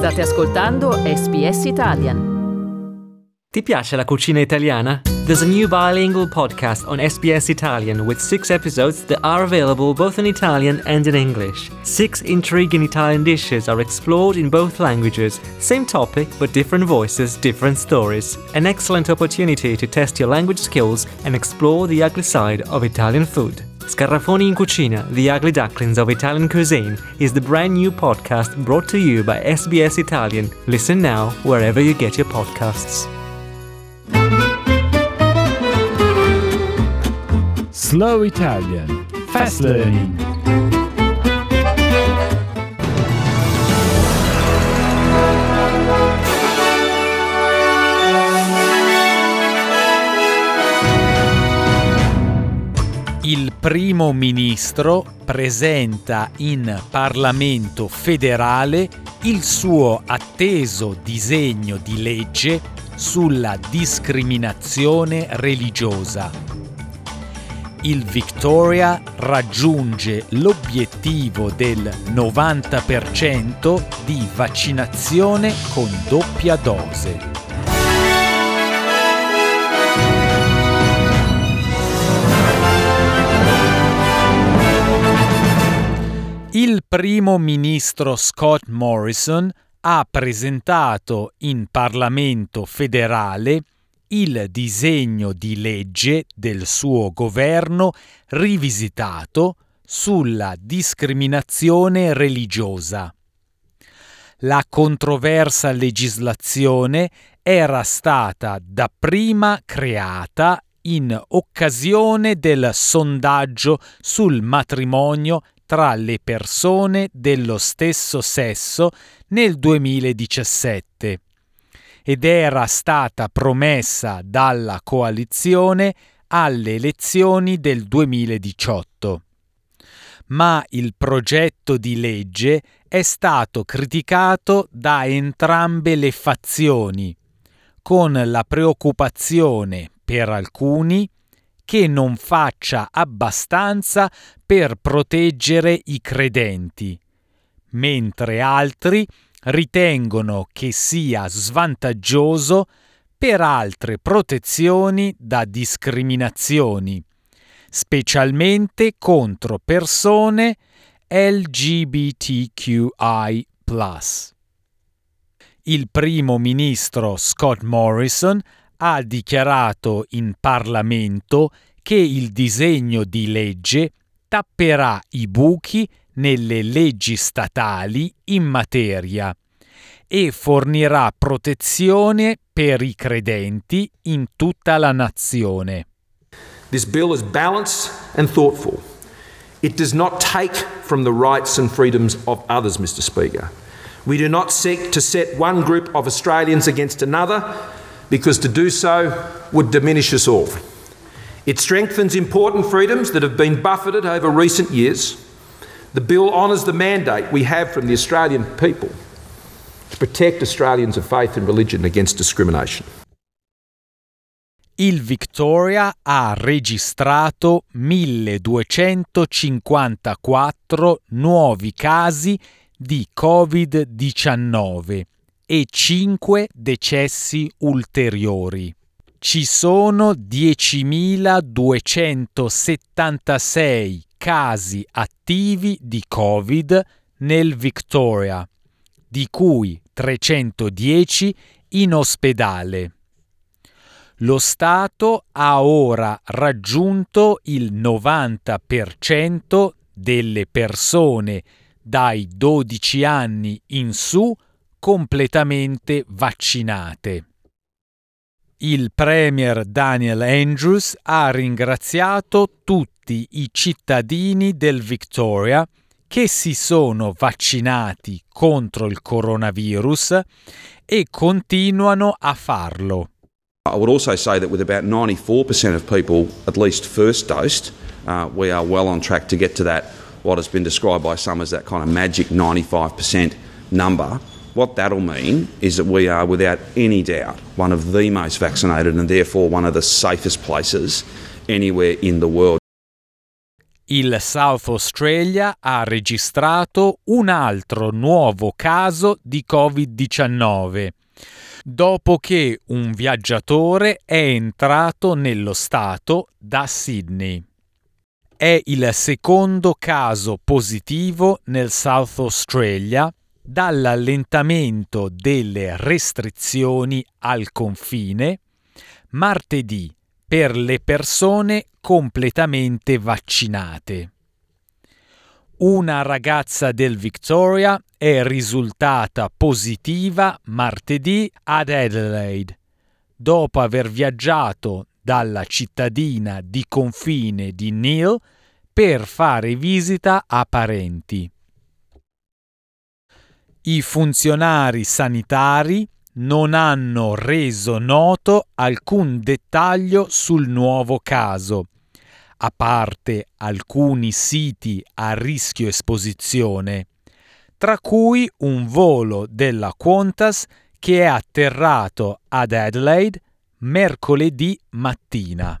State ascoltando SBS Italian. Ti piace la cucina italiana? There's a new bilingual podcast on SBS Italian with six episodes that are available both in Italian and in English. Six intriguing Italian dishes are explored in both languages. Same topic, but different voices, different stories. An excellent opportunity to test your language skills and explore the ugly side of Italian food. Scarafoni in Cucina, The Ugly Ducklings of Italian Cuisine, is the brand new podcast brought to you by SBS Italian. Listen now wherever you get your podcasts. Slow Italian Fast Learning Primo ministro presenta in Parlamento federale il suo atteso disegno di legge sulla discriminazione religiosa. Il Victoria raggiunge l'obiettivo del 90% di vaccinazione con doppia dose. Primo ministro Scott Morrison ha presentato in Parlamento federale il disegno di legge del suo governo rivisitato sulla discriminazione religiosa. La controversa legislazione era stata dapprima creata in occasione del sondaggio sul matrimonio tra le persone dello stesso sesso nel 2017 ed era stata promessa dalla coalizione alle elezioni del 2018. Ma il progetto di legge è stato criticato da entrambe le fazioni, con la preoccupazione per alcuni che non faccia abbastanza per proteggere i credenti, mentre altri ritengono che sia svantaggioso per altre protezioni da discriminazioni, specialmente contro persone LGBTQI. Il primo ministro Scott Morrison ha dichiarato in Parlamento che il disegno di legge tapperà i buchi nelle leggi statali in materia e fornirà protezione per i credenti in tutta la nazione. This bill is balanced and thoughtful. It does not take from the rights and freedoms of others, Mr. Speaker. We do not seek to set one group of Australians against another because to do so would diminish us all. It strengthens important freedoms that have been buffeted over recent years. The bill honours the mandate we have from the Australian people to protect Australians of faith and religion against discrimination. Il Victoria ha registrato 1254 nuovi casi di Covid-19 e 5 decessi ulteriori. Ci sono 10.276 casi attivi di Covid nel Victoria, di cui 310 in ospedale. Lo Stato ha ora raggiunto il 90% delle persone dai 12 anni in su completamente vaccinate. Il Premier Daniel Andrews ha ringraziato tutti i cittadini del Victoria che si sono vaccinati contro il coronavirus e continuano a farlo. I would also say that with about 94% of people at least first dosed, uh, we are well on track to get to that, what has been described by some as that kind of magic 95% number. What that'll mean is that we are, without any doubt, one of the most vaccinated and therefore one of the safest places anywhere in the world. il South Australia ha registrato un altro nuovo caso di Covid-19 dopo che un viaggiatore è entrato nello Stato da Sydney. È il secondo caso positivo nel South Australia dall'allentamento delle restrizioni al confine martedì per le persone completamente vaccinate. Una ragazza del Victoria è risultata positiva martedì ad Adelaide, dopo aver viaggiato dalla cittadina di confine di Neil per fare visita a parenti. I funzionari sanitari non hanno reso noto alcun dettaglio sul nuovo caso, a parte alcuni siti a rischio esposizione, tra cui un volo della Qantas che è atterrato ad Adelaide mercoledì mattina.